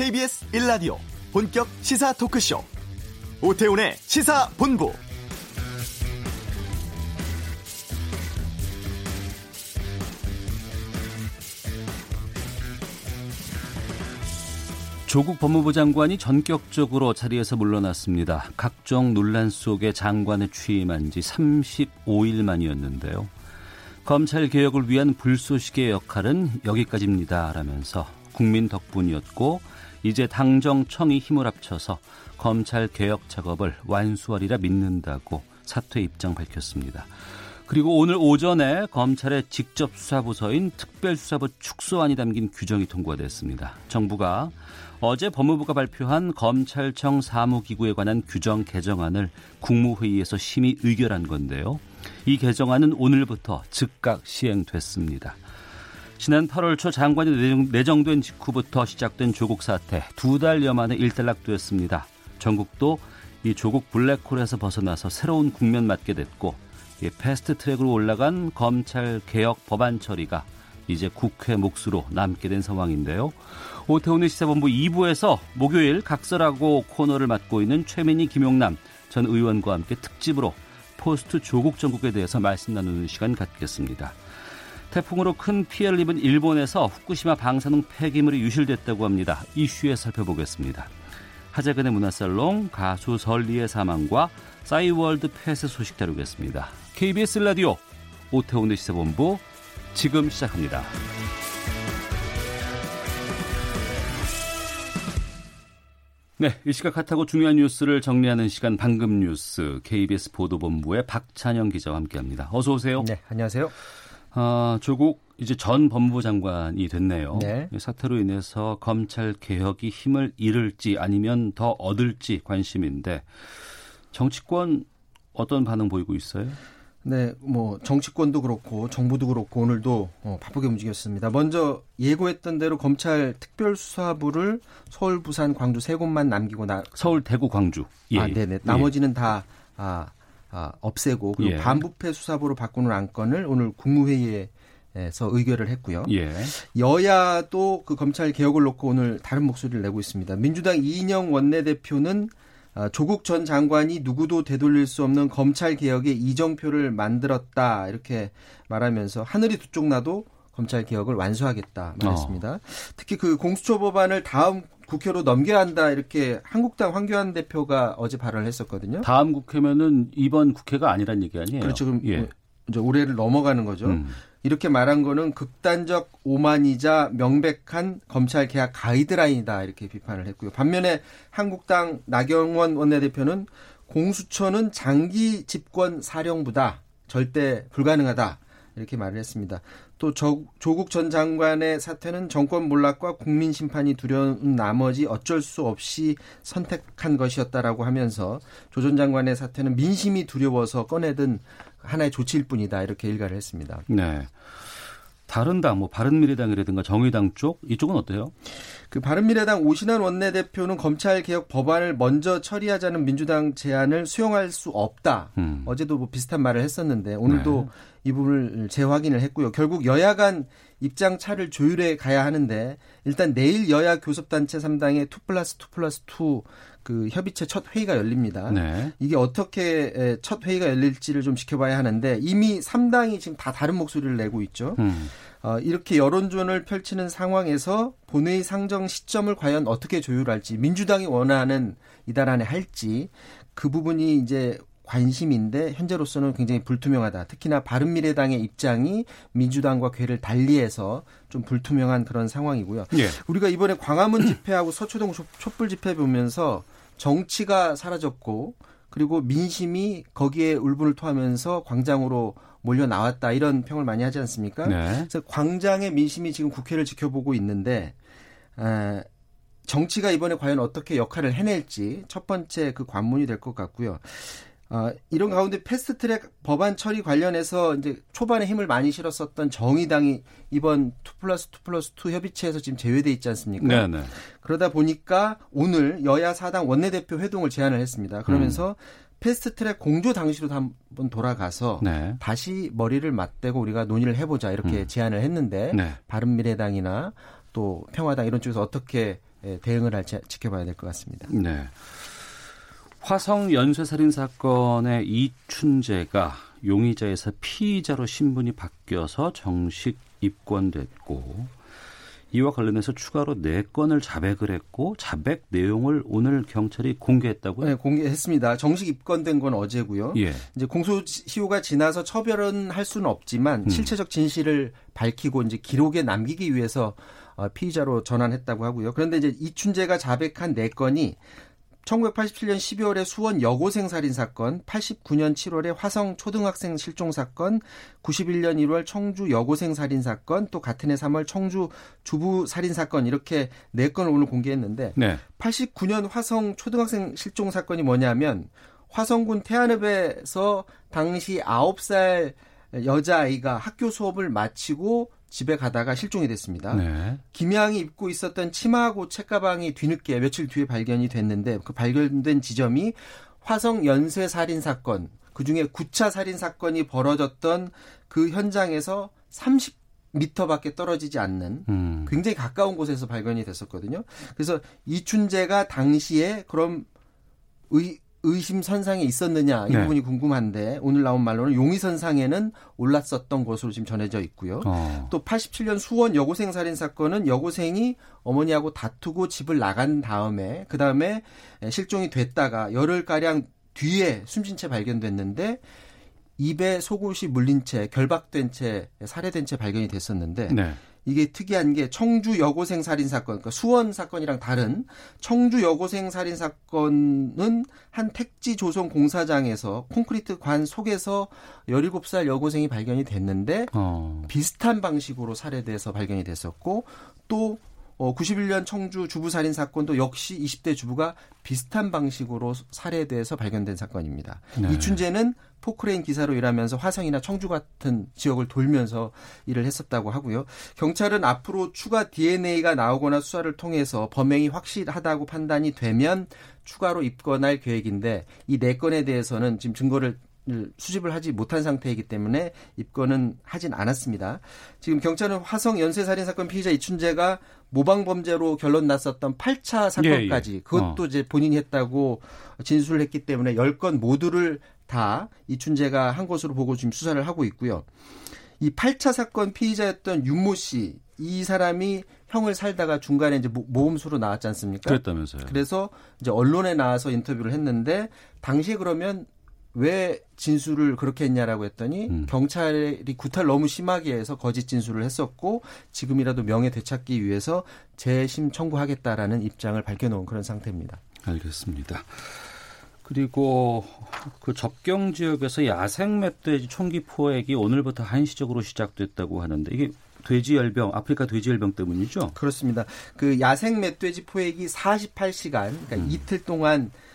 KBS 1라디오 본격 시사 토크쇼 오태훈의 시사본부 조국 법무부 장관이 전격적으로 자리에서 물러났습니다. 각종 논란 속에 장관에 취임한 지 35일 만이었는데요. 검찰 개혁을 위한 불쏘시개의 역할은 여기까지입니다. 라면서 국민 덕분이었고 이제 당정청이 힘을 합쳐서 검찰 개혁 작업을 완수하리라 믿는다고 사퇴 입장 밝혔습니다. 그리고 오늘 오전에 검찰의 직접 수사부서인 특별수사부 축소안이 담긴 규정이 통과됐습니다. 정부가 어제 법무부가 발표한 검찰청 사무기구에 관한 규정 개정안을 국무회의에서 심의 의결한 건데요. 이 개정안은 오늘부터 즉각 시행됐습니다. 지난 8월 초 장관이 내정된 직후부터 시작된 조국 사태 두 달여 만에 일단락되었습니다. 정국도 이 조국 블랙홀에서 벗어나서 새로운 국면 맞게 됐고 패스트 트랙으로 올라간 검찰 개혁 법안 처리가 이제 국회 몫으로 남게 된 상황인데요. 오태훈의 시사본부 2부에서 목요일 각설하고 코너를 맡고 있는 최민희 김용남 전 의원과 함께 특집으로 포스트 조국 정국에 대해서 말씀 나누는 시간 갖겠습니다. 태풍으로 큰 피해를 입은 일본에서 후쿠시마 방사능 폐기물이 유실됐다고 합니다. 이슈에 살펴보겠습니다. 하재근의 문화살롱, 가수 설리의 사망과 싸이월드 폐쇄 소식 다루겠습니다. KBS 라디오 오태훈의 시사본부 지금 시작합니다. 네, 이 시각 핫하고 중요한 뉴스를 정리하는 시간 방금 뉴스 KBS 보도본부의 박찬영 기자와 함께합니다. 어서 오세요. 네, 안녕하세요. 아, 조국 이제 전 법무부 장관이 됐네요. 네. 사태로 인해서 검찰 개혁이 힘을 잃을지 아니면 더 얻을지 관심인데 정치권 어떤 반응 보이고 있어요? 네, 뭐 정치권도 그렇고 정부도 그렇고 오늘도 어, 바쁘게 움직였습니다. 먼저 예고했던 대로 검찰 특별수사부를 서울, 부산, 광주 세 곳만 남기고 나 서울, 대구, 광주. 예. 아, 네 네. 나머지는 예. 다 아, 아, 없애고 그리고 예. 반부패 수사부로 바꾸는 안건을 오늘 국무회의에 에서 의결을 했고요. 예. 여야도 그 검찰 개혁을 놓고 오늘 다른 목소리를 내고 있습니다. 민주당 이인영 원내대표는 아, 조국 전 장관이 누구도 되돌릴 수 없는 검찰 개혁의 이정표를 만들었다 이렇게 말하면서 하늘이 두 쪽 나도 검찰 개혁을 완수하겠다 말했습니다. 어. 특히 그 공수처 법안을 다음 국회로 넘겨야 한다 이렇게 한국당 황교안 대표가 어제 발언을 했었거든요. 다음 국회면은 이번 국회가 아니란 얘기 아니에요? 그렇죠. 그럼 예. 이제 올해를 넘어가는 거죠. 음. 이렇게 말한 거는 극단적 오만이자 명백한 검찰 개혁 가이드라인이다 이렇게 비판을 했고요. 반면에 한국당 나경원 원내대표는 공수처는 장기 집권 사령부다. 절대 불가능하다. 이렇게 말을 했습니다. 또 조, 조국 전 장관의 사태는 정권 몰락과 국민 심판이 두려운 나머지 어쩔 수 없이 선택한 것이었다라고 하면서 조 전 장관의 사태는 민심이 두려워서 꺼내든 하나의 조치일 뿐이다 이렇게 일가를 했습니다. 네. 다른 당, 뭐 바른미래당이라든가 정의당 쪽 이쪽은 어때요? 그 바른미래당 오신환 원내대표는 검찰 개혁 법안을 먼저 처리하자는 민주당 제안을 수용할 수 없다. 음. 어제도 뭐 비슷한 말을 했었는데 오늘도 네. 이 부분을 재확인을 했고요. 결국 여야 간 입장 차를 조율해 가야 하는데 일단 내일 여야 교섭단체 3당의 2 플러스 2 플러스 2 그 협의체 첫 회의가 열립니다. 네. 이게 어떻게 첫 회의가 열릴지를 좀 지켜봐야 하는데 이미 3당이 지금 다 다른 목소리를 내고 있죠. 음. 어, 이렇게 여론전을 펼치는 상황에서 본회의 상정 시점을 과연 어떻게 조율할지 민주당이 원하는 이달 안에 할지 그 부분이 이제 관심인데 현재로서는 굉장히 불투명하다. 특히나 바른미래당의 입장이 민주당과 궤를 달리해서 좀 불투명한 그런 상황이고요. 예. 우리가 이번에 광화문 집회하고 서초동 촛불 집회 보면서 정치가 사라졌고 그리고 민심이 거기에 울분을 토하면서 광장으로 몰려 나왔다 이런 평을 많이 하지 않습니까? 네. 그래서 광장의 민심이 지금 국회를 지켜보고 있는데 에, 정치가 이번에 과연 어떻게 역할을 해낼지 첫 번째 그 관문이 될 것 같고요. 어, 이런 가운데 패스트트랙 법안 처리 관련해서 이제 초반에 힘을 많이 실었었던 정의당이 이번 2 플러스 2 플러스 2 협의체에서 지금 제외돼 있지 않습니까? 네네. 네. 그러다 보니까 오늘 여야 사당 원내대표 회동을 제안을 했습니다. 그러면서 음. 패스트트랙 공조 당시로 한번 돌아가서 네. 다시 머리를 맞대고 우리가 논의를 해보자 이렇게 음. 제안을 했는데 네. 바른미래당이나 또 평화당 이런 쪽에서 어떻게 예, 대응을 할지 지켜봐야 될 것 같습니다. 네. 화성 연쇄살인 사건의 이춘재가 용의자에서 피의자로 신분이 바뀌어서 정식 입건됐고 이와 관련해서 추가로 4건을 자백을 했고 자백 내용을 오늘 경찰이 공개했다고요? 네, 공개했습니다. 정식 입건된 건 어제고요. 예. 이제 공소시효가 지나서 처벌은 할 수는 없지만 음. 실체적 진실을 밝히고 이제 기록에 남기기 위해서 어, 피의자로 전환했다고 하고요. 그런데 이제 이춘재가 자백한 4건이 1987년 12월에 수원 여고생 살인 사건, 89년 7월에 화성 초등학생 실종 사건, 91년 1월 청주 여고생 살인 사건, 또 같은 해 3월 청주 주부 살인 사건 이렇게 네 건을 오늘 공개했는데 네. 89년 화성 초등학생 실종 사건이 뭐냐면 화성군 태안읍에서 당시 9살 여자아이가 학교 수업을 마치고 집에 가다가 실종이 됐습니다. 네. 김양이 입고 있었던 치마하고 책가방이 뒤늦게 며칠 뒤에 발견이 됐는데 그 발견된 지점이 화성 연쇄 살인 사건, 그 중에 9차 살인 사건이 벌어졌던 그 현장에서 30미터밖에 떨어지지 않는 음. 굉장히 가까운 곳에서 발견이 됐었거든요. 그래서 이춘재가 당시에 그럼 의, 의심선상에 있었느냐 이 네. 부분이 궁금한데 오늘 나온 말로는 용의선상에는 올랐었던 것으로 지금 전해져 있고요. 어. 또 87년 수원 여고생 살인 사건은 여고생이 어머니하고 다투고 집을 나간 다음에 그 다음에 실종이 됐다가 열흘 가량 뒤에 숨진 채 발견됐는데 입에 속옷이 물린 채 결박된 채 살해된 채 발견이 됐었는데 네. 이게 특이한 게 청주 여고생 살인 사건, 그러니까 수원 사건이랑 다른 청주 여고생 살인 사건은 한 택지 조성 공사장에서 콘크리트 관 속에서 17살 여고생이 발견이 됐는데 어. 비슷한 방식으로 살해돼서 발견이 됐었고 또 어, 91년 청주 주부 살인 사건도 역시 20대 주부가 비슷한 방식으로 살해돼서 발견된 사건입니다. 네. 이춘재는 포크레인 기사로 일하면서 화성이나 청주 같은 지역을 돌면서 일을 했었다고 하고요. 경찰은 앞으로 추가 DNA가 나오거나 수사를 통해서 범행이 확실하다고 판단이 되면 추가로 입건할 계획인데 이 네 건에 대해서는 지금 증거를 수집을 하지 못한 상태이기 때문에 입건은 하진 않았습니다. 지금 경찰은 화성 연쇄살인 사건 피의자 이춘재가 모방 범죄로 결론 났었던 8차 사건까지 예, 예. 그것도 어. 이제 본인이 했다고 진술을 했기 때문에 10건 모두를 다 이춘재가 한 것으로 보고 지금 수사를 하고 있고요. 이 8차 사건 피의자였던 윤모 씨, 이 사람이 형을 살다가 중간에 이제 모험수로 나왔지 않습니까? 그랬다면서요. 그래서 이제 언론에 나와서 인터뷰를 했는데 당시에 그러면 왜 진술을 그렇게 했냐라고 했더니 음. 경찰이 구타를 너무 심하게 해서 거짓 진술을 했었고 지금이라도 명예 되찾기 위해서 재심 청구하겠다라는 입장을 밝혀놓은 그런 상태입니다. 알겠습니다. 그리고 그 접경 지역에서 야생 멧돼지 총기 포획이 오늘부터 한시적으로 시작됐다고 하는데 이게 돼지 열병, 아프리카 돼지 열병 때문이죠? 그렇습니다. 그 야생 멧돼지 포획이 48시간, 그러니까 음. 이틀 동안 아,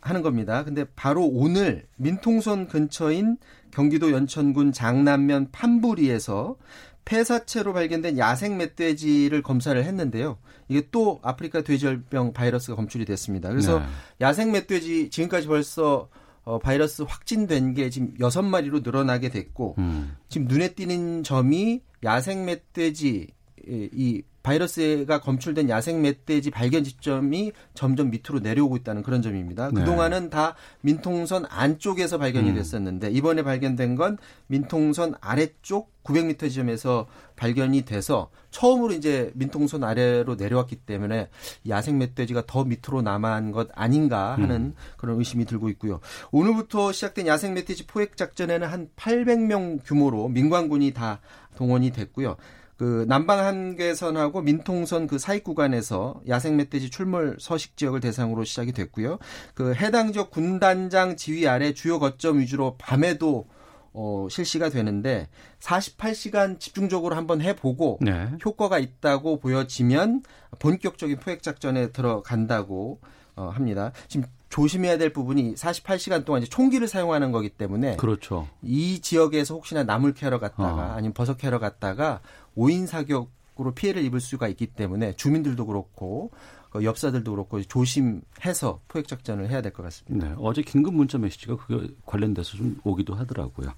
하는 겁니다. 근데 바로 오늘 민통선 근처인 경기도 연천군 장남면 판부리에서 폐사체로 발견된 야생 멧돼지를 검사를 했는데요. 이게 또 아프리카 돼지열병 바이러스가 검출이 됐습니다. 그래서 네. 야생 멧돼지 지금까지 벌써 어, 바이러스 확진된 게 지금 여섯 마리로 늘어나게 됐고 음. 지금 눈에 띄는 점이 야생 멧돼지 이 바이러스가 검출된 야생 멧돼지 발견 지점이 점점 밑으로 내려오고 있다는 그런 점입니다. 네. 그동안은 다 민통선 안쪽에서 발견이 음. 됐었는데 이번에 발견된 건 민통선 아래쪽 900m 지점에서 발견이 돼서 처음으로 이제 민통선 아래로 내려왔기 때문에 야생 멧돼지가 더 밑으로 남아한 것 아닌가 하는 음. 그런 의심이 들고 있고요. 오늘부터 시작된 야생 멧돼지 포획 작전에는 한 800명 규모로 민관군이 다 동원이 됐고요. 그 남방 한계선하고 민통선 그 사익 구간에서 야생 멧돼지 출몰 서식 지역을 대상으로 시작이 됐고요. 그 해당 지역 군단장 지휘 아래 주요 거점 위주로 밤에도 어, 실시가 되는데 48시간 집중적으로 한번 해보고 네. 효과가 있다고 보여지면 본격적인 포획 작전에 들어간다고 어, 합니다. 지금 조심해야 될 부분이 48시간 동안 이제 총기를 사용하는 거기 때문에 그렇죠. 이 지역에서 혹시나 나물 캐러 갔다가 어. 아니면 버섯 캐러 갔다가 오인 사격으로 피해를 입을 수가 있기 때문에 주민들도 그렇고 그 엽사들도 그렇고 조심해서 포획 작전을 해야 될 것 같습니다. 네, 어제 긴급 문자 메시지가 그게 관련돼서 좀 오기도 하더라고요.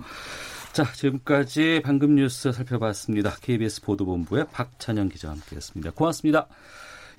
자, 지금까지 방금 뉴스 살펴봤습니다. KBS 보도본부의 박찬영 기자와 함께했습니다. 고맙습니다.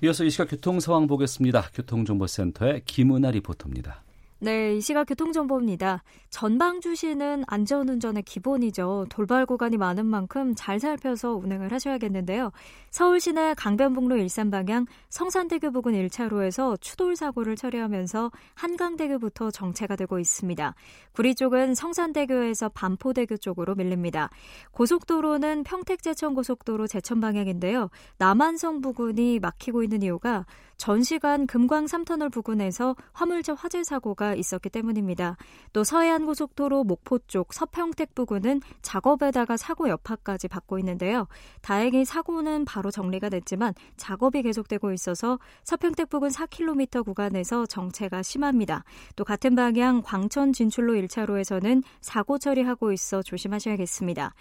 이어서 이 시각 교통 상황 보겠습니다. 교통정보센터의 김은아 리포터입니다. 네, 이 시각 교통정보입니다. 전방주시는 안전운전의 기본이죠. 돌발 구간이 많은 만큼 잘 살펴서 운행을 하셔야겠는데요. 서울 시내 강변북로 일산 방향 성산대교 부근 1차로에서 추돌 사고를 처리하면서 한강대교부터 정체가 되고 있습니다. 구리 쪽은 성산대교에서 반포대교 쪽으로 밀립니다. 고속도로는 평택제천고속도로 제천 방향인데요. 남한성 부근이 막히고 있는 이유가 전 시간 금광 3터널 부근에서 화물차 화재 사고가 있었기 때문입니다. 또 서해안 고속도로 목포 쪽 서평택 부근은 작업에다가 사고 여파까지 받고 있는데요. 다행히 사고는 바로 정리가 됐지만 작업이 계속되고 있어서 서평택 부근 4km 구간에서 정체가 심합니다. 또 같은 방향 광천 진출로 1차로에서는 사고 처리하고 있어 조심하셔야겠습니다.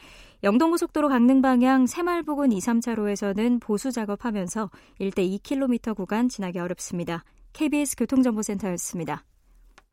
영동고속도로 강릉 방향 새말 부근 2, 3차로에서는 보수 작업하면서 일대 2km 구간 지나기 어렵습니다. KBS 교통정보센터였습니다.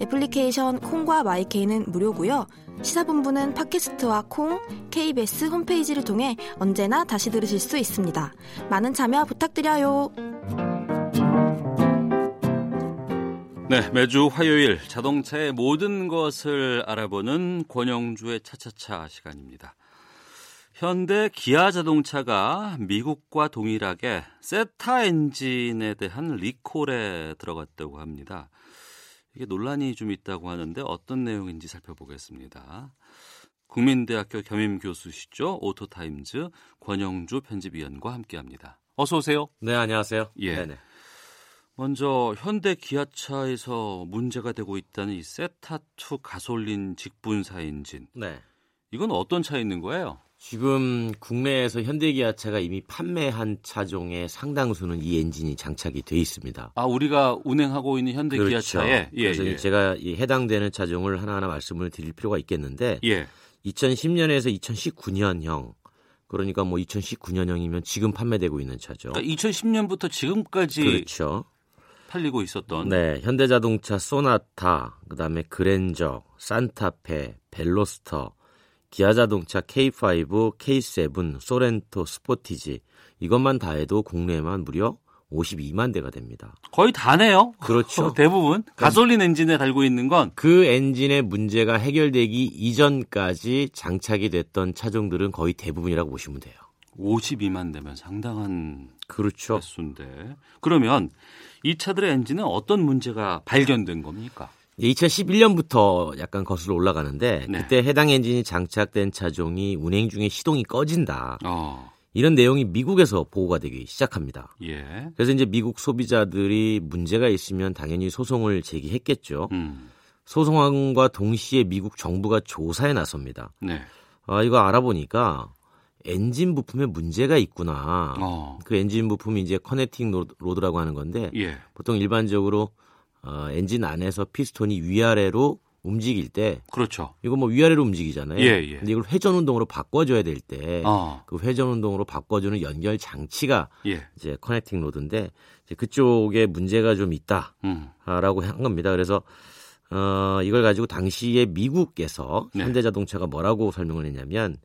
애플리케이션 콩과 마이케이는 무료고요. 시사본부는 팟캐스트와 콩, KBS 홈페이지를 통해 언제나 다시 들으실 수 있습니다. 많은 참여 부탁드려요. 네, 매주 화요일 자동차의 모든 것을 알아보는 권용주의 차차차 시간입니다. 현대 기아 자동차가 미국과 동일하게 세타 엔진에 대한 리콜에 들어갔다고 합니다. 이게 논란이 좀 있다고 하는데 어떤 내용인지 살펴보겠습니다. 국민대학교 겸임 교수시죠. 오토타임즈 권용주 편집위원과 함께합니다. 어서 오세요. 네, 안녕하세요. 예. 네네. 먼저 현대 기아차에서 문제가 되고 있다는 이 세타2 가솔린 직분사 엔진. 네. 이건 어떤 차에 있는 거예요? 지금 국내에서 현대기아차가 이미 판매한 차종의 상당수는 이 엔진이 장착이 돼 있습니다. 아, 우리가 운행하고 있는 현대기아차에 그렇죠. 예, 그래서 예. 제가 해당되는 차종을 하나하나 말씀을 드릴 필요가 있겠는데 예. 2010년에서 2019년형 그러니까 뭐 2019년형이면 지금 판매되고 있는 차죠. 그러니까 2010년부터 지금까지 그렇죠. 팔리고 있었던 네, 현대자동차 소나타, 그다음에 그랜저, 산타페, 벨로스터, 기아자동차 K5, K7, 소렌토, 스포티지 이것만 다 해도 국내에만 무려 52만 대가 됩니다. 거의 다네요. 그렇죠. 대부분 가솔린 엔진에 달고 있는 건 그 엔진의 문제가 해결되기 이전까지 장착이 됐던 차종들은 거의 대부분이라고 보시면 돼요. 52만 대면 상당한 그렇죠. 횟수인데 그러면 이 차들의 엔진은 어떤 문제가 발견된 겁니까? 2011년부터 약간 거슬러 올라가는데 네. 그때 해당 엔진이 장착된 차종이 운행 중에 시동이 꺼진다. 어. 이런 내용이 미국에서 보고가 되기 시작합니다. 예. 그래서 이제 미국 소비자들이 문제가 있으면 당연히 소송을 제기했겠죠. 음. 소송과 동시에 미국 정부가 조사에 나섭니다. 네. 아, 이거 알아보니까 엔진 부품에 문제가 있구나. 어. 그 엔진 부품이 이제 connecting rod라고 하는 건데 예. 보통 일반적으로 어, 엔진 안에서 피스톤이 위아래로 움직일 때 그렇죠. 이거 뭐 위아래로 움직이잖아요. 예, 예. 근데 이걸 회전 운동으로 바꿔 줘야 될 때 그 어. 회전 운동으로 바꿔 주는 연결 장치가 예. 이제 connecting rod인데 이제 그쪽에 문제가 좀 있다라고 음. 한 겁니다. 그래서 어, 이걸 가지고 당시에 미국에서 네. 현대 자동차가 뭐라고 설명을 했냐면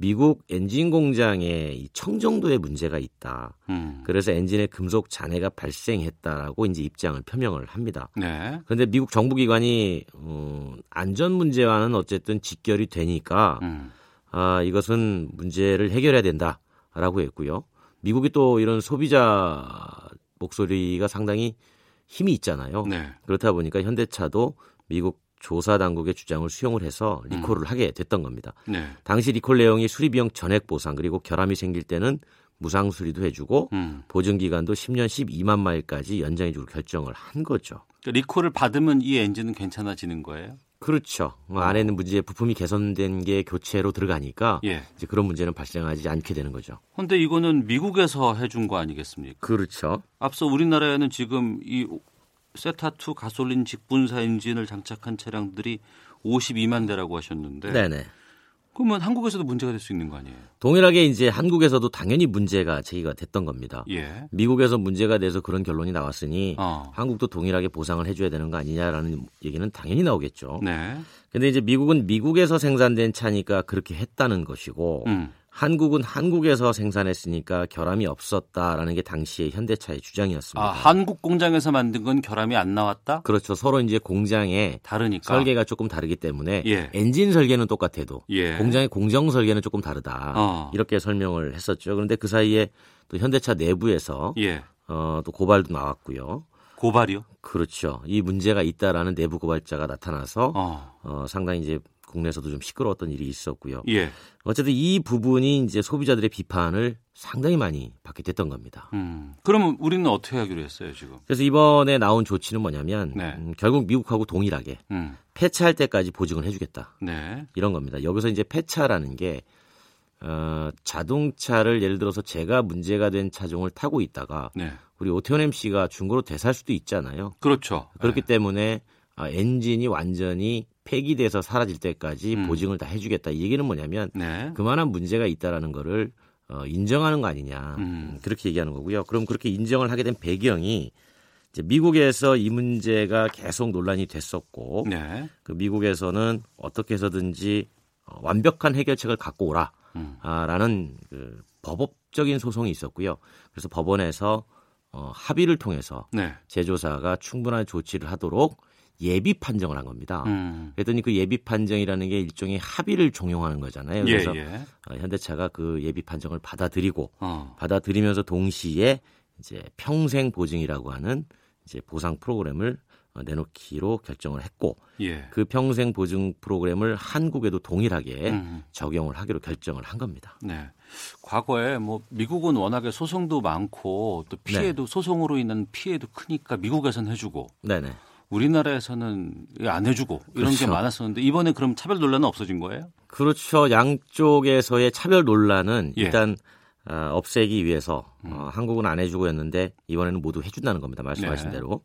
미국 엔진 공장에 이 청정도에 문제가 있다. 음. 그래서 엔진에 금속 잔해가 발생했다라고 이제 입장을 표명을 합니다. 네. 그런데 미국 정부 기관이 어, 안전 문제와는 어쨌든 직결이 되니까 음. 아, 이것은 문제를 해결해야 된다라고 했고요. 미국이 또 이런 소비자 목소리가 상당히 힘이 있잖아요. 네. 그렇다 보니까 현대차도 미국 조사 당국의 주장을 수용을 해서 리콜을 음. 하게 됐던 겁니다. 네. 당시 리콜 내용이 수리 비용 전액 보상 그리고 결함이 생길 때는 무상 수리도 해주고 음. 보증 기간도 10년 12만 마일까지 연장해주기로 결정을 한 거죠. 그러니까 리콜을 받으면 이 엔진은 괜찮아지는 거예요? 그렇죠. 뭐 안에 있는 문제 부품이 개선된 게 교체로 들어가니까 예. 이제 그런 문제는 발생하지 않게 되는 거죠. 그런데 이거는 미국에서 해준 거 아니겠습니까? 그렇죠. 앞서 우리나라에는 지금 이 세타2 가솔린 직분사 엔진을 장착한 차량들이 52만 대라고 하셨는데 네네. 그러면 한국에서도 문제가 될 수 있는 거 아니에요? 동일하게 이제 한국에서도 당연히 문제가 제기가 됐던 겁니다. 예. 미국에서 문제가 돼서 그런 결론이 나왔으니 어. 한국도 동일하게 보상을 해줘야 되는 거 아니냐라는 얘기는 당연히 나오겠죠. 네. 근데 이제 미국은 미국에서 생산된 차니까 그렇게 했다는 것이고 음. 한국은 한국에서 생산했으니까 결함이 없었다라는 게 당시의 현대차의 주장이었습니다. 아, 한국 공장에서 만든 건 결함이 안 나왔다? 그렇죠. 서로 이제 공장에 다르니까. 설계가 조금 다르기 때문에 예. 엔진 설계는 똑같아도 예. 공장의 공정 설계는 조금 다르다. 어. 이렇게 설명을 했었죠. 그런데 그 사이에 또 현대차 내부에서 예. 어, 또 고발도 나왔고요. 고발이요? 그렇죠. 이 문제가 있다라는 내부 고발자가 나타나서 어. 어, 상당히 이제 국내에서도 좀 시끄러웠던 일이 있었고요. 예. 어쨌든 이 부분이 이제 소비자들의 비판을 상당히 많이 받게 됐던 겁니다. 음. 그러면 우리는 어떻게 하기로 했어요, 지금? 그래서 이번에 나온 조치는 뭐냐면 네. 음, 결국 미국하고 동일하게 음. 폐차할 때까지 보증을 해주겠다 네. 이런 겁니다. 여기서 이제 폐차라는 게 어, 자동차를 예를 들어서 제가 문제가 된 차종을 타고 있다가 네. 우리 오태원 MC가 중고로 되살 수도 있잖아요. 그렇죠. 그렇기 네. 때문에 아, 엔진이 완전히 폐기돼서 사라질 때까지 음. 보증을 다 해주겠다. 이 얘기는 뭐냐면 네. 그만한 문제가 있다라는 거를 어, 인정하는 거 아니냐 음. 그렇게 얘기하는 거고요. 그럼 그렇게 인정을 하게 된 배경이 이제 미국에서 이 문제가 계속 논란이 됐었고 네. 그 미국에서는 어떻게 해서든지 어, 완벽한 해결책을 갖고 오라. 음. 아, 라는 그 법적인 소송이 있었고요. 그래서 법원에서 어, 합의를 통해서 네. 제조사가 충분한 조치를 하도록 예비 판정을 한 겁니다. 음. 그랬더니 그 예비 판정이라는 게 일종의 합의를 종용하는 거잖아요. 예, 그래서 예. 어, 현대차가 그 예비 판정을 받아들이고 어. 받아들이면서 동시에 이제 평생 보증이라고 하는 이제 보상 프로그램을 어, 내놓기로 결정을 했고 예. 그 평생 보증 프로그램을 한국에도 동일하게 음. 적용을 하기로 결정을 한 겁니다. 네. 과거에 뭐 미국은 워낙에 소송도 많고 또 네. 피해도 소송으로 인한 피해도 크니까 미국에선 해주고 네네. 우리나라에서는 안 해주고 이런 게 그렇죠. 많았었는데 이번에 그럼 차별 논란은 없어진 거예요? 그렇죠. 양쪽에서의 차별 논란은 예. 일단 아, 없애기 위해서 음. 어, 한국은 안 해주고 였는데 이번에는 모두 해준다는 겁니다. 말씀하신 네. 대로.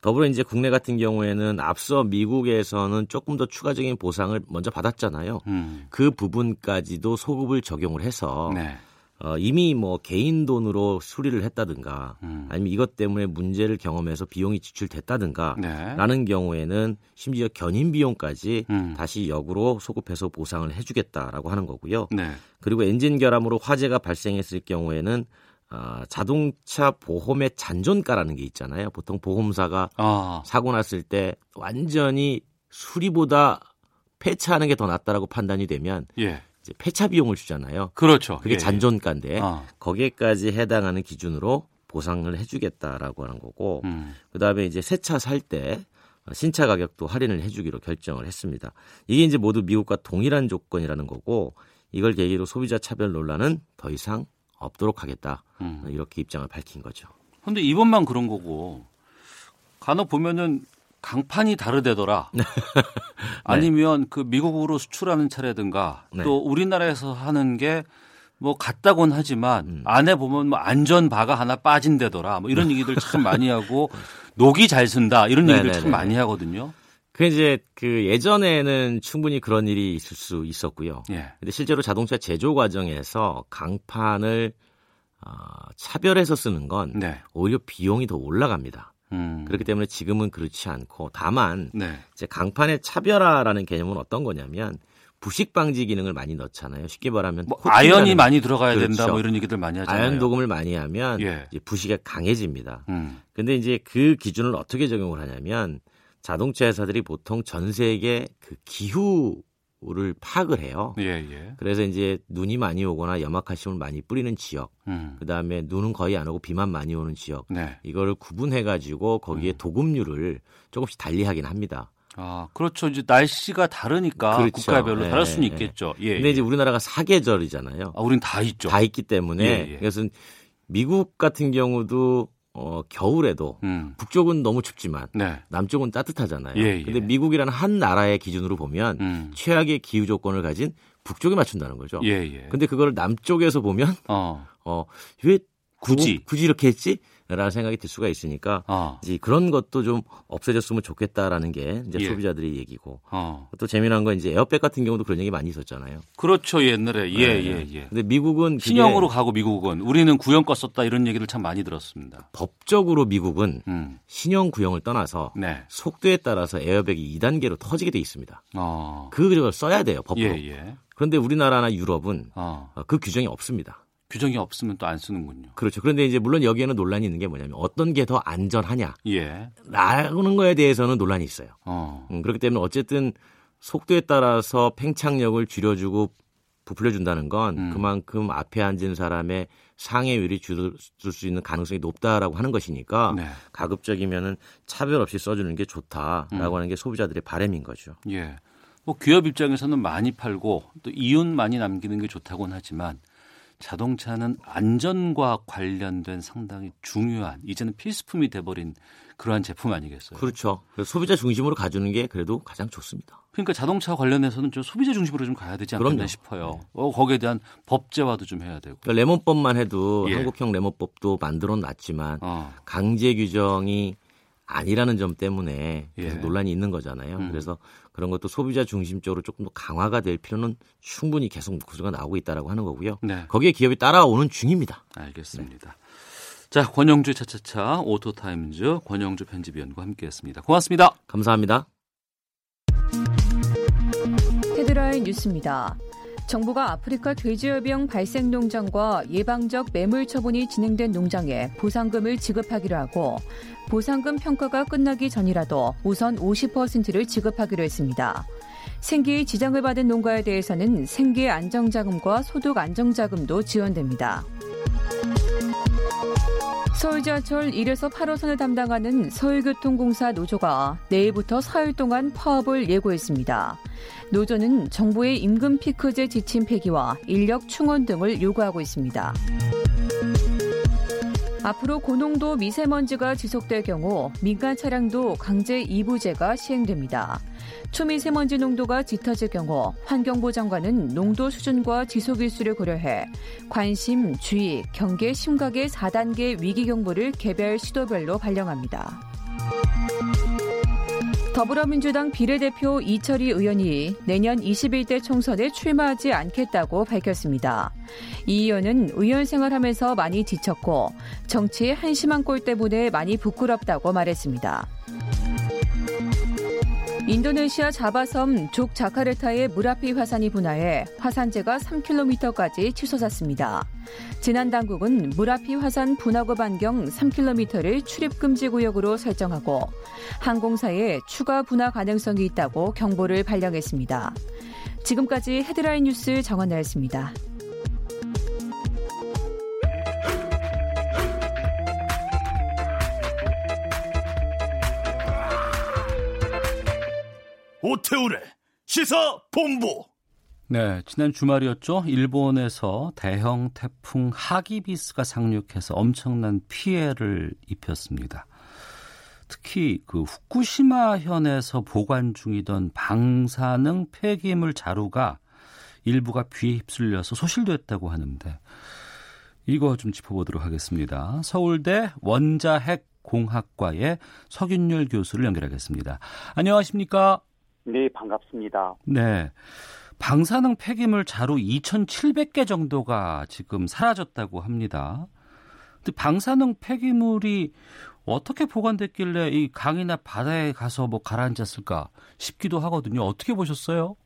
더불어 이제 국내 같은 경우에는 앞서 미국에서는 조금 더 추가적인 보상을 먼저 받았잖아요. 음. 그 부분까지도 소급을 적용을 해서 네. 어, 이미 뭐 개인 돈으로 수리를 했다든가 음. 아니면 이것 때문에 문제를 경험해서 비용이 지출됐다든가 네. 라는 경우에는 심지어 견인 비용까지 음. 다시 역으로 소급해서 보상을 해주겠다라고 하는 거고요. 네. 그리고 엔진 결함으로 화재가 발생했을 경우에는 아, 자동차 보험의 잔존가라는 게 있잖아요. 보통 보험사가 아. 사고 났을 때 완전히 수리보다 폐차하는 게 더 낫다라고 판단이 되면 예. 폐차 비용을 주잖아요. 그렇죠. 그게 예, 잔존가인데 예. 아. 거기에까지 해당하는 기준으로 보상을 해주겠다라고 하는 거고 음. 그다음에 이제 새 차 살 때 신차 가격도 할인을 해주기로 결정을 했습니다. 이게 이제 모두 미국과 동일한 조건이라는 거고 이걸 계기로 소비자 차별 논란은 더 이상 없도록 하겠다 음. 이렇게 입장을 밝힌 거죠. 근데 이번만 그런 거고 간혹 보면은 강판이 다르대더라. 아니면 그 미국으로 수출하는 차라든가 네. 또 우리나라에서 하는 게 뭐 같다곤 하지만 음. 안에 보면 뭐 안전 바가 하나 빠진대더라. 뭐 이런 얘기들 참 많이 하고 녹이 잘 쓴다 이런 얘기들 참 네네네. 많이 하거든요. 그 이제 그 예전에는 충분히 그런 일이 있을 수 있었고요. 예. 근데 실제로 자동차 제조 과정에서 강판을 어, 차별해서 쓰는 건 네. 오히려 비용이 더 올라갑니다. 음. 그렇기 때문에 지금은 그렇지 않고 다만 네. 이제 강판의 차별화라는 개념은 어떤 거냐면 부식 방지 기능을 많이 넣잖아요. 쉽게 말하면 뭐 아연이 많이 들어가야 된다 그렇죠. 뭐 이런 얘기들 많이 하잖아요. 아연 도금을 많이 하면 예. 이제 부식이 강해집니다. 음. 근데 이제 그 기준을 어떻게 적용을 하냐면 자동차 회사들이 보통 전 세계 그 기후 를 파악을 해요. 예, 예. 그래서 이제 눈이 많이 오거나 염화칼슘을 많이 뿌리는 지역, 음. 그 다음에 눈은 거의 안 오고 비만 많이 오는 지역, 네. 이거를 구분해 가지고 거기에 음. 도금률을 조금씩 달리하긴 합니다. 아, 그렇죠. 이제 날씨가 다르니까 그렇죠. 국가별로 예, 다를 수는 예. 있겠죠. 예. 근데 예. 이제 우리나라가 사계절이잖아요. 아, 우린 다 있죠. 다 있기 때문에 예, 예. 그래서 미국 같은 경우도 어, 겨울에도 음. 북쪽은 너무 춥지만 네. 남쪽은 따뜻하잖아요. 예, 예. 근데 미국이라는 한 나라의 기준으로 보면 음. 최악의 기후 조건을 가진 북쪽에 맞춘다는 거죠. 예, 예. 근데 그걸 남쪽에서 보면 어. 어, 왜 굳이. 굳이 이렇게 했지? 라는 생각이 들 수가 있으니까 어. 이제 그런 것도 좀 없어졌으면 좋겠다라는 게 이제 예. 소비자들의 얘기고 어. 또 재미난 건 이제 에어백 같은 경우도 그런 얘기 많이 있었잖아요. 그렇죠 옛날에 예예예. 네. 예, 예. 근데 미국은 신형으로 가고 미국은 우리는 구형 거 썼다 이런 얘기를 참 많이 들었습니다. 법적으로 미국은 음. 신형 구형을 떠나서 네. 속도에 따라서 에어백이 2단계로 터지게 돼 있습니다. 어. 그걸 써야 돼요 법으로. 예, 예. 그런데 우리나라나 유럽은 어. 그 규정이 없습니다. 규정이 없으면 또 안 쓰는군요. 그렇죠. 그런데 이제 물론 여기에는 논란이 있는 게 뭐냐면 어떤 게 더 안전하냐. 예. 라는 거에 대해서는 논란이 있어요. 어. 음, 그렇기 때문에 어쨌든 속도에 따라서 팽창력을 줄여주고 부풀려준다는 건 음. 그만큼 앞에 앉은 사람의 상해율이 줄을 수 있는 가능성이 높다라고 하는 것이니까 네. 가급적이면은 차별 없이 써주는 게 좋다라고 음. 하는 게 소비자들의 바램인 거죠. 예. 뭐 기업 입장에서는 많이 팔고 또 이윤 많이 남기는 게 좋다고는 하지만 자동차는 안전과 관련된 상당히 중요한 이제는 필수품이 돼버린 그러한 제품 아니겠어요? 그렇죠. 소비자 중심으로 가주는 게 그래도 가장 좋습니다. 그러니까 자동차 관련해서는 좀 소비자 중심으로 좀 가야 되지 않나 싶어요. 네. 어, 거기에 대한 법제화도 좀 해야 되고. 그러니까 레몬법만 해도 예. 한국형 레몬법도 만들어 놨지만 어. 강제 규정이 아니라는 점 때문에 예. 논란이 있는 거잖아요. 음. 그래서 그런 것도 소비자 중심적으로 조금 더 강화가 될 필요는 충분히 계속 목소리가 나오고 있다라고 하는 거고요. 네. 거기에 기업이 따라오는 중입니다. 알겠습니다. 네. 자, 권용주 차차차 오토타임즈 권용주 편집위원과 함께했습니다. 고맙습니다. 감사합니다. 헤드라인 뉴스입니다. 정부가 아프리카 돼지열병 발생 농장과 예방적 매몰 처분이 진행된 농장에 보상금을 지급하기로 하고 보상금 평가가 끝나기 전이라도 우선 50%를 지급하기로 했습니다. 생계에 지장을 받은 농가에 대해서는 생계 안정자금과 소득 안정자금도 지원됩니다. 서울 지하철 1에서 8호선을 담당하는 서울교통공사 노조가 내일부터 사흘 동안 파업을 예고했습니다. 노조는 정부의 임금 피크제 지침 폐기와 인력 충원 등을 요구하고 있습니다. 앞으로 고농도 미세먼지가 지속될 경우 민간 차량도 강제 이부제가 시행됩니다. 초미세먼지 농도가 짙어질 경우 환경부 장관은 농도 수준과 지속 일수를 고려해 관심, 주의, 경계 심각의 4단계 위기 경보를 개별 시도별로 발령합니다. 더불어민주당 비례대표 이철희 의원이 내년 21대 총선에 출마하지 않겠다고 밝혔습니다. 이 의원은 의원 생활하면서 많이 지쳤고 정치의 한심한 꼴 때문에 많이 부끄럽다고 말했습니다. 인도네시아 자바섬 족 자카르타의 무라피 화산이 분화해 화산재가 3km까지 치솟았습니다. 지난 당국은 무라피 화산 분화구 반경 3km를 출입금지 구역으로 설정하고 항공사에 추가 분화 가능성이 있다고 경보를 발령했습니다. 지금까지 헤드라인 뉴스 정원나였습니다. 오태우래 시사 본부. 네, 지난 주말이었죠. 일본에서 대형 태풍 하기비스가 상륙해서 엄청난 피해를 입혔습니다. 특히 그 후쿠시마 현에서 보관 중이던 방사능 폐기물 자루가 일부가 비에 휩쓸려서 소실됐다고 하는데 이거 좀 짚어보도록 하겠습니다. 서울대 원자핵 공학과의 석윤율 교수를 연결하겠습니다. 안녕하십니까? 네, 반갑습니다. 네. 방사능 폐기물 자루 2,700개 정도가 지금 사라졌다고 합니다. 근데 방사능 폐기물이 어떻게 보관됐길래 이 강이나 바다에 가서 뭐 가라앉았을까 싶기도 하거든요. 어떻게 보셨어요?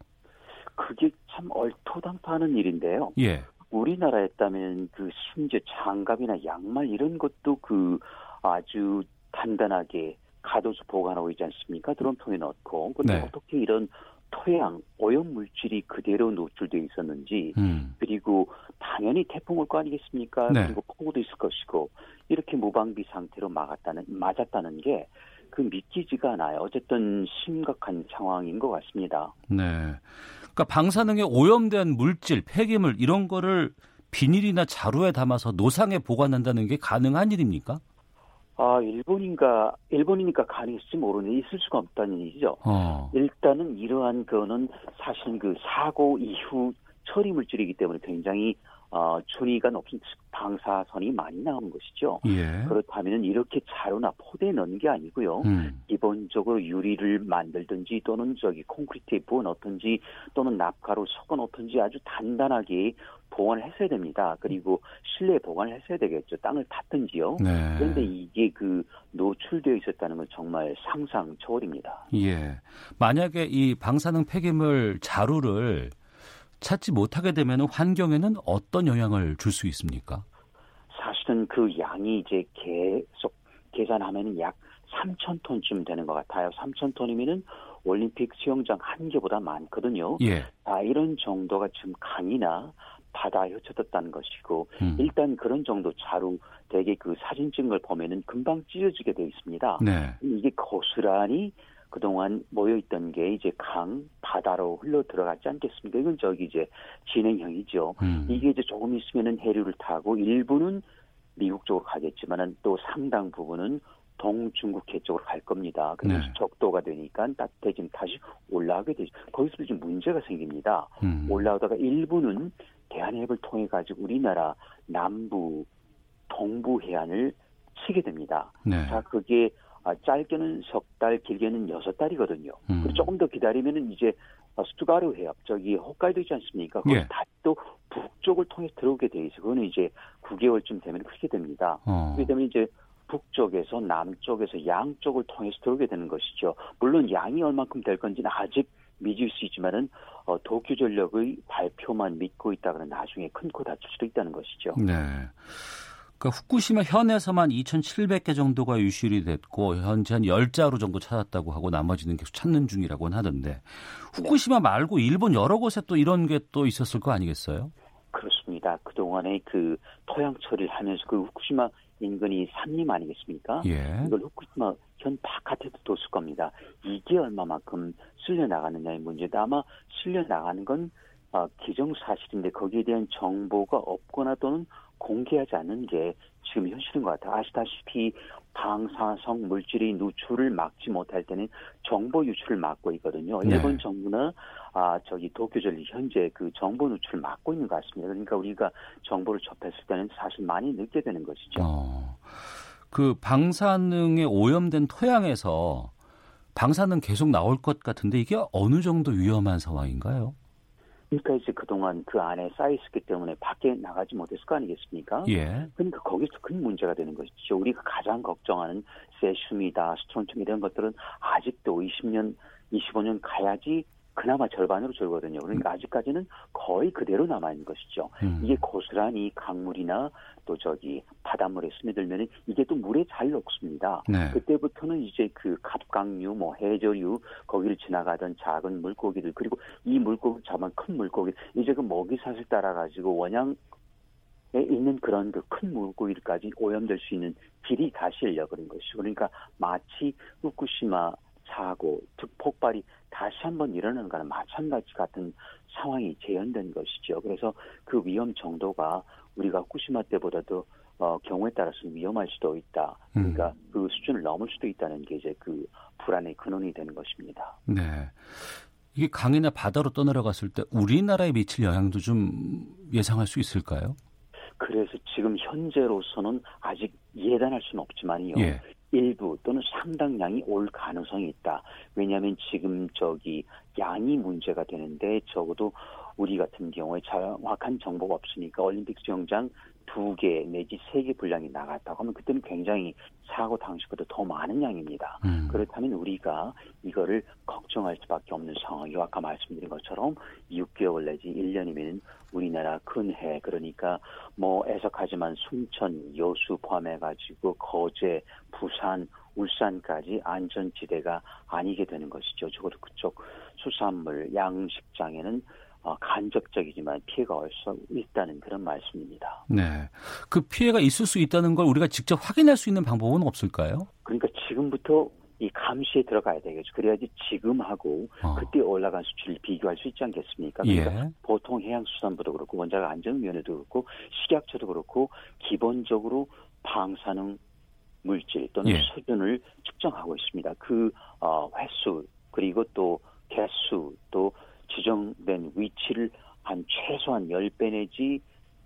그게 참 얼토당토하는 일인데요. 예. 우리나라였다면 그 심지어 장갑이나 양말 이런 것도 그 아주 단단하게 가둬서 보관하고 있지 않습니까? 드럼통에 넣고. 근데 네. 어떻게 이런 토양, 오염 물질이 그대로 노출되어 있었는지, 음. 그리고 당연히 태풍 올 거 아니겠습니까? 네. 그리고 폭우도 있을 것이고, 이렇게 무방비 상태로 막았다는, 맞았다는 게, 그 믿기지가 않아요. 어쨌든 심각한 상황인 것 같습니다. 네. 그러니까 방사능에 오염된 물질, 폐기물, 이런 거를 비닐이나 자루에 담아서 노상에 보관한다는 게 가능한 일입니까? 아, 일본인가, 일본이니까 가능했을지 모르는데 있을 수가 없다는 얘기죠. 어. 일단은 이러한 거는 사실 그 사고 이후 처리 물질이기 때문에 굉장히 어, 순위가 높은 방사선이 많이 나오는 것이죠. 예. 그렇다면 이렇게 자루나 포대에 넣는 게 아니고요. 음. 기본적으로 유리를 만들든지 또는 저기 콘크리트에 부어 넣든지 또는 납가로 섞어 놓든지 아주 단단하게 보관을 했어야 됩니다. 그리고 실내 보관을 했어야 되겠죠. 땅을 팠든지요. 네. 그런데 이게 그 노출되어 있었다는 건 정말 상상 초월입니다. 예. 만약에 이 방사능 폐기물 자루를 찾지 못하게 되면 환경에는 어떤 영향을 줄 수 있습니까? 사실은 그 양이 이제 계속 계산하면 약 3천 톤쯤 되는 것 같아요. 3천 톤이면은 올림픽 수영장 한 개보다 많거든요. 예. 아, 이런 정도가 지금 강이나 바다에 흩어졌다는 것이고 음. 일단 그런 정도 자루 대개 그 사진 찍은 걸 보면은 금방 찢어지게 되어 있습니다. 네. 이게 고스란히 그동안 모여있던 게 이제 강, 바다로 흘러 들어갔지 않겠습니까? 이건 저기 이제 진행형이죠. 음. 이게 이제 조금 있으면은 해류를 타고 일부는 미국 쪽으로 가겠지만은 또 상당 부분은 동중국해 쪽으로 갈 겁니다. 그래서 네. 적도가 되니까 따뜻해지면 다시 올라가게 되죠. 거기서 좀 문제가 생깁니다. 음. 올라오다가 일부는 대한해협을 통해 가지고 우리나라 남부, 동부 해안을 치게 됩니다. 네. 자, 그게 아, 짧게는 석 달, 길게는 여섯 달이거든요. 음. 그리고 조금 더 기다리면은 이제 스투가르 해협, 저기 홋카이도 있지 않습니까? 거기 예. 다시 또 북쪽을 통해 들어오게 돼 있어. 그거는 이제 9개월쯤 되면 그렇게 됩니다. 어. 그렇기 때문에 이제 북쪽에서 남쪽에서 양쪽을 통해서 들어오게 되는 것이죠. 물론 양이 얼만큼 될 건지는 아직 미질 수 있지만은 어, 도쿄 전력의 발표만 믿고 있다가는 나중에 큰 코 다칠 수도 있다는 것이죠. 네. 그러니까 후쿠시마 현에서만 2,700개 정도가 유실이 됐고 현재 한 10자루 정도 찾았다고 하고 나머지는 계속 찾는 중이라고 하던데 후쿠시마 말고 일본 여러 곳에 또 이런 게 또 있었을 거 아니겠어요? 그렇습니다. 그동안에 그 토양 처리를 하면서 그 후쿠시마 인근이 산림 아니겠습니까? 예. 이걸 후쿠시마 현 바깥에도 뒀을 겁니다. 이게 얼마만큼 쓸려 나가느냐의 문제다. 아마 쓸려 나가는 건 어, 기정사실인데 거기에 대한 정보가 없거나 또는 공개하지 않는 게 지금 현실인 것 같아요. 아시다시피 방사성 물질의 누출을 막지 못할 때는 정보 유출을 막고 있거든요. 네. 일본 정부는 아 저기 도쿄전리 현재 그 정보 누출을 막고 있는 것 같습니다. 그러니까 우리가 정보를 접했을 때는 사실 많이 늦게 되는 것이죠. 어, 그 방사능에 오염된 토양에서 방사능 계속 나올 것 같은데 이게 어느 정도 위험한 상황인가요? 그러니까 이제 그동안 그 안에 쌓여있었기 때문에 밖에 나가지 못했을 거 아니겠습니까? 예. 그러니까 거기서 큰 문제가 되는 것이죠. 우리가 가장 걱정하는 세슘이다, 스트론튬 이런 것들은 아직도 20년, 25년 가야지 그나마 절반으로 줄거든요. 그러니까 아직까지는 거의 그대로 남아 있는 것이죠. 음. 이게 고스란히 강물이나 또 저기 바닷물에 스며들면 이게 또 물에 잘 녹습니다. 네. 그때부터는 이제 그 갑각류, 뭐 해저류 거기를 지나가던 작은 물고기들 그리고 이 물고기 잡은 큰 물고기 이제 그 먹이 사슬 따라 가지고 원양 에 있는 그런 그 큰 물고기까지 오염될 수 있는 길이 다시 열려버린 것이죠. 그러니까 마치 후쿠시마 사고, 즉 폭발이 다시 한번 일어나는 거나 마찬가지 같은 상황이 재현된 것이죠. 그래서 그 위험 정도가 우리가 후쿠시마 때보다도 어, 경우에 따라서는 위험할 수도 있다. 그러니까 음. 그 수준을 넘을 수도 있다는 게 이제 그 불안의 근원이 되는 것입니다. 네. 이게 강이나 바다로 떠내려갔을 때 우리나라에 미칠 영향도 좀 예상할 수 있을까요? 그래서 지금 현재로서는 아직 예단할 수는 없지만요. 예. 일부 또는 상당량이 올 가능성이 있다. 왜냐하면 지금 저기 양이 문제가 되는데 적어도 우리 같은 경우에 정확한 정보가 없으니까 올림픽 수영장 두 개 내지 세 개 분량이 나갔다고 하면 그때는 굉장히 사고 당시보다 더 많은 양입니다. 음. 그렇다면 우리가 이거를 걱정할 수밖에 없는 상황이고 아까 말씀드린 것처럼 6개월 내지 1년이면 우리나라 근해 그러니까 뭐 애석하지만 순천, 여수 포함해 가지고 거제, 부산, 울산까지 안전지대가 아니게 되는 것이죠. 적어도 그쪽 수산물, 양식장에는 어, 간접적이지만 피해가 올 수 있다는 그런 말씀입니다. 네. 그 피해가 있을 수 있다는 걸 우리가 직접 확인할 수 있는 방법은 없을까요? 그러니까 지금부터 이 감시에 들어가야 되겠죠. 그래야지 지금하고 어. 그때 올라간 수치를 비교할 수 있지 않겠습니까? 그러니까 예. 보통 해양수산부도 그렇고 원자력 안전위원회도 그렇고 식약처도 그렇고 기본적으로 방사능 물질 또는 예. 수준을 측정하고 있습니다. 그 어, 횟수 그리고 또 개수 또 지정된 위치를 한 최소한 10배 내지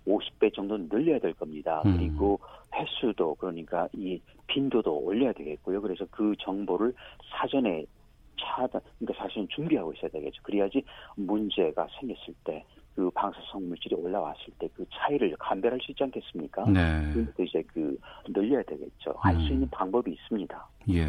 50배 정도 늘려야 될 겁니다. 음. 그리고 횟수도 그러니까 이 빈도도 올려야 되겠고요. 그래서 그 정보를 사전에 차단, 그러니까 사실은 준비하고 있어야 되겠죠. 그래야지 문제가 생겼을 때 그 방사성 물질이 올라왔을 때 그 차이를 감별할 수 있지 않겠습니까? 네. 그것도 이제 그 늘려야 되겠죠. 할수 음. 있는 방법이 있습니다. 예.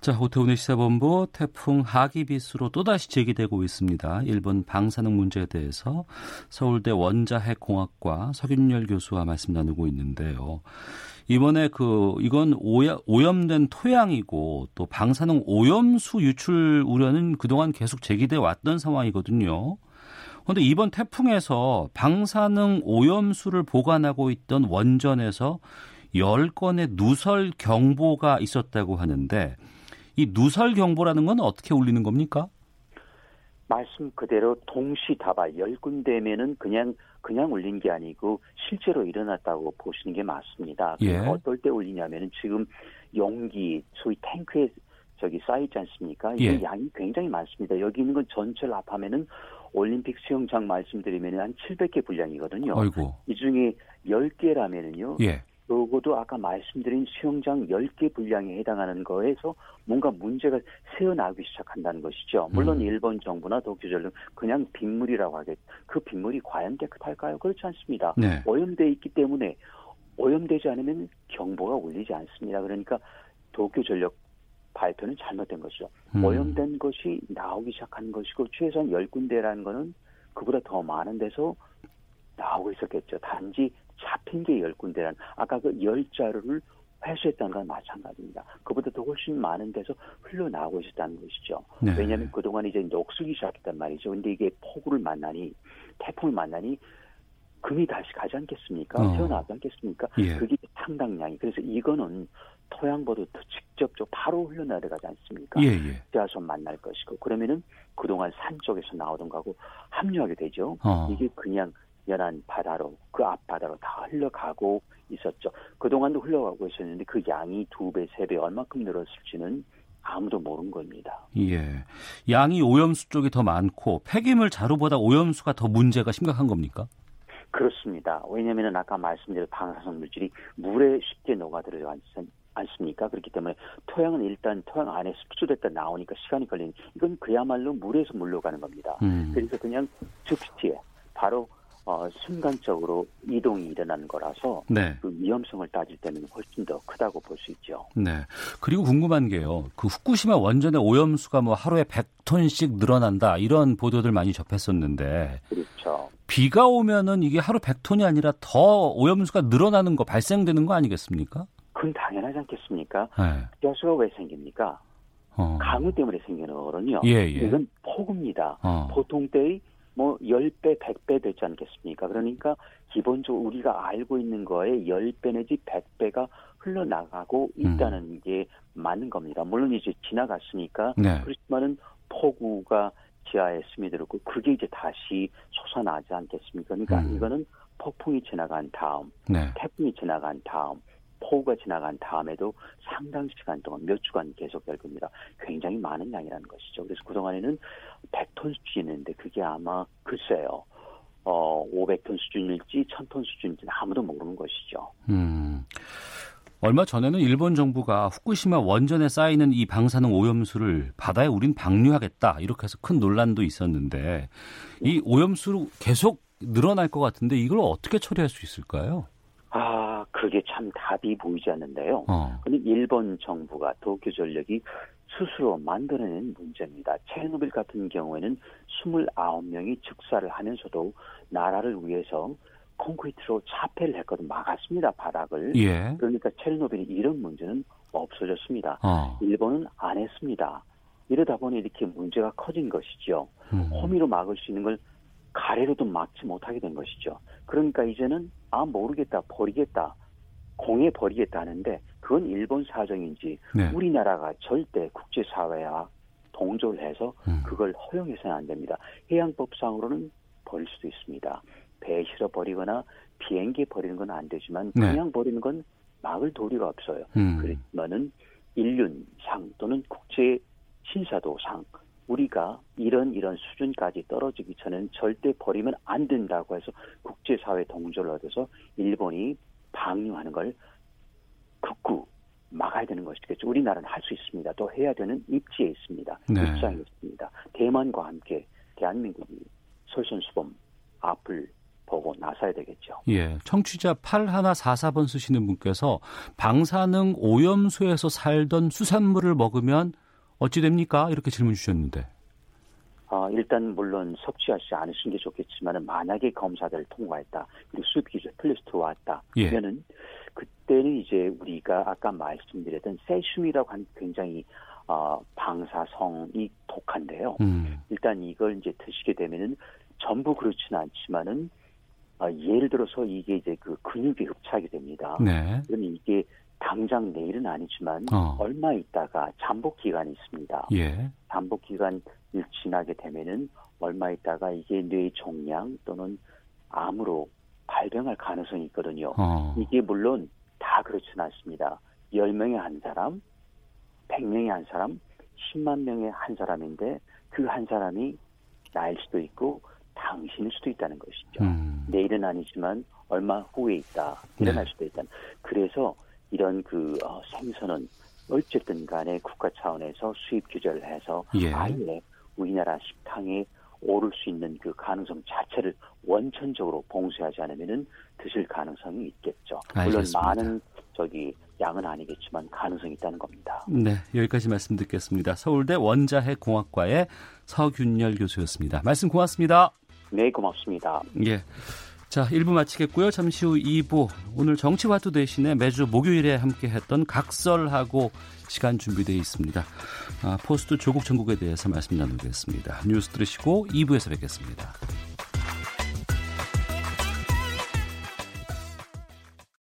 자, 오태훈의 시사본부 태풍 하기비스로 또다시 제기되고 있습니다. 일본 방사능 문제에 대해서 서울대 원자핵공학과 석윤열 교수와 말씀 나누고 있는데요. 이번에 그 이건 오염된 토양이고 또 방사능 오염수 유출 우려는 그동안 계속 제기돼 왔던 상황이거든요. 그런데 이번 태풍에서 방사능 오염수를 보관하고 있던 원전에서 10건의 누설 경보가 있었다고 하는데 이 누설 경보라는 건 어떻게 울리는 겁니까? 말씀 그대로 동시다발 열 군데면은 그냥 그냥 울린 게 아니고 실제로 일어났다고 보시는 게 맞습니다. 예. 어떨 때 울리냐면은 지금 용기 소위 탱크에 저기 쌓이지 않습니까? 이 예. 양이 굉장히 많습니다. 여기 있는 건 전체를 합하면은 올림픽 수영장 말씀드리면 한 700개 분량이거든요. 아이고. 이 중에 10개라면은요. 예. 적어도 아까 말씀드린 수영장 10개 분량에 해당하는 거에서 뭔가 문제가 새어나오기 시작한다는 것이죠. 물론 음. 일본 정부나 도쿄전력 그냥 빗물이라고 하겠 그 빗물이 과연 깨끗할까요? 그렇지 않습니다. 네. 오염돼 있기 때문에 오염되지 않으면 경보가 울리지 않습니다. 그러니까 도쿄전력 발표는 잘못된 것이죠. 음. 오염된 것이 나오기 시작한 것이고 최소한 10군데라는 거는 그보다 더 많은 데서 나오고 있었겠죠. 단지 잡힌 게 열 군데란 아까 그 열 자루를 회수했다는 건 마찬가지입니다. 그보다 더 훨씬 많은 데서 흘러나오고 있었다는 것이죠. 네. 왜냐하면 그동안 이제 녹슬기 시작했단 말이죠. 근데 이게 폭우를 만나니 태풍을 만나니 금이 다시 가지 않겠습니까? 어. 태어나지 않겠습니까? 예. 그게 상당량이. 그래서 이거는 토양보다 더 직접적 바로 흘러내려가지 않습니까? 예, 예. 지하선 만날 것이고 그러면은 그동안 산 쪽에서 나오던 거하고 합류하게 되죠. 어. 이게 그냥 연안 바다로 그 앞바다로 다 흘러가고 있었죠. 그동안도 흘러가고 있었는데 그 양이 두 배, 세 배 얼마큼 늘었을지는 아무도 모르는 겁니다. 예. 양이 오염수 쪽이 더 많고 폐기물 자루보다 오염수가 더 문제가 심각한 겁니까? 그렇습니다. 왜냐하면 아까 말씀드린 방사성 물질이 물에 쉽게 녹아들어가지 않습니까? 그렇기 때문에 토양은 일단 토양 안에 흡수됐다 나오니까 시간이 걸리는 이건 그야말로 물에서 물러가는 겁니다. 음. 그래서 그냥 즉시에 바로 어, 순간적으로 이동이 일어나는 거라서 네. 그 위험성을 따질 때는 훨씬 더 크다고 볼 수 있죠. 네. 그리고 궁금한 게요. 그 후쿠시마 원전의 오염수가 뭐 하루에 100톤씩 늘어난다 이런 보도들 많이 접했었는데 그렇죠. 비가 오면은 이게 하루 100톤이 아니라 더 오염수가 늘어나는 거 발생되는 거 아니겠습니까? 그건 당연하지 않겠습니까? 네. 여수가 왜 생깁니까? 어. 강우 때문에 생기는 거거든요. 예, 예. 이건 폭우입니다. 어. 보통 때의 뭐 10배, 100배 되지 않겠습니까? 그러니까 기본적으로 우리가 알고 있는 거에 10배 내지 100배가 흘러나가고 음. 있다는 음. 게 맞는 겁니다. 물론 이제 지나갔으니까 네. 그렇지만은 폭우가 지하에 스며들었고 그게 이제 다시 솟아나지 않겠습니까? 그러니까 음. 이거는 폭풍이 지나간 다음, 네. 태풍이 지나간 다음, 폭우가 지나간 다음에도 상당 시간 동안 몇 주간 계속될 겁니다. 굉장히 많은 양이라는 것이죠. 그래서 그동안에는 100톤 수준이었는데 그게 아마 글쎄요. 어, 500톤 수준일지 1000톤 수준일지 아무도 모르는 것이죠. 음. 얼마 전에는 일본 정부가 후쿠시마 원전에 쌓이는 이 방사능 오염수를 바다에 우린 방류하겠다 이렇게 해서 큰 논란도 있었는데 이 오염수 계속 늘어날 것 같은데 이걸 어떻게 처리할 수 있을까요? 아, 그게 참 답이 보이지 않는데요. 어. 근데 일본 정부가 도쿄 전력이 스스로 만들어낸 문제입니다. 체르노빌 같은 경우에는 29명이 즉사를 하면서도 나라를 위해서 콘크리트로 차폐를 했거든 막았습니다 바닥을. 예. 그러니까 체르노빌이 이런 문제는 없어졌습니다. 어. 일본은 안 했습니다. 이러다 보니 이렇게 문제가 커진 것이죠. 음. 호미로 막을 수 있는 걸 가래로도 막지 못하게 된 것이죠. 그러니까 이제는 아 모르겠다 버리겠다 공에 버리겠다 하는데 그건 일본 사정인지 네. 우리나라가 절대 국제사회와 동조를 해서 음. 그걸 허용해서는 안 됩니다. 해양법상으로는 버릴 수도 있습니다. 배에 실어 버리거나 비행기에 버리는 건 안 되지만 네. 그냥 네. 버리는 건 막을 도리가 없어요. 음. 그러면은 인륜상 또는 국제 신사도상 우리가 이런 이런 수준까지 떨어지기 전에는 절대 버리면 안 된다고 해서 국제사회 동조를 얻어서 일본이 방류하는 걸 극구 막아야 되는 것이겠죠. 우리나라는 할 수 있습니다. 또 해야 되는 입지에 있습니다. 네. 입장에 있습니다. 대만과 함께 대한민국이 솔선수범 앞을 보고 나서야 되겠죠. 예. 청취자 8144번 쓰시는 분께서 방사능 오염수에서 살던 수산물을 먹으면 어찌 됩니까? 이렇게 질문 주셨는데. 어, 일단 물론 섭취하지 않으신 게 좋겠지만 만약에 검사를 통과했다 그리고 수입 기준 플러스 들어왔다 예. 그러면은 그때는 이제 우리가 아까 말씀드렸던 세슘이라고 한 굉장히 어, 방사성이 독한데요. 음. 일단 이걸 이제 드시게 되면은 전부 그렇지는 않지만은 어, 예를 들어서 이게 이제 그 근육이 흡착이 됩니다. 네. 그러면 이게 당장 내일은 아니지만 어. 얼마 있다가 잠복 기간이 있습니다. 예. 잠복 기간을 지나게 되면은 얼마 있다가 이게 뇌 종양 또는 암으로 발병할 가능성이 있거든요. 어. 이게 물론 다 그렇지는 않습니다. 10명에 한 사람, 100명에 한 사람, 10만 명에 한 사람인데 그 한 사람이 나일 수도 있고 당신일 수도 있다는 것이죠. 음. 내일은 아니지만 얼마 후에 있다. 일어날 네. 수도 있다. 그래서 이런 그 어, 생선은 어쨌든 간에 국가 차원에서 수입 규제를 해서 예. 아예 우리나라 식당에 오를 수 있는 그 가능성 자체를 원천적으로 봉쇄하지 않으면은 드실 가능성이 있겠죠. 알겠습니다. 물론 많은 저기 양은 아니겠지만 가능성이 있다는 겁니다. 네, 여기까지 말씀 듣겠습니다. 서울대 원자핵 공학과의 서균열 교수였습니다. 말씀 고맙습니다. 네, 고맙습니다. 예. 자, 1부 마치겠고요. 잠시 후 2부. 오늘 정치와투 대신에 매주 목요일에 함께 했던 각설하고 시간 준비되어 있습니다. 아, 포스트 조국 전국에 대해서 말씀 나누겠습니다. 뉴스 들으시고 2부에서 뵙겠습니다.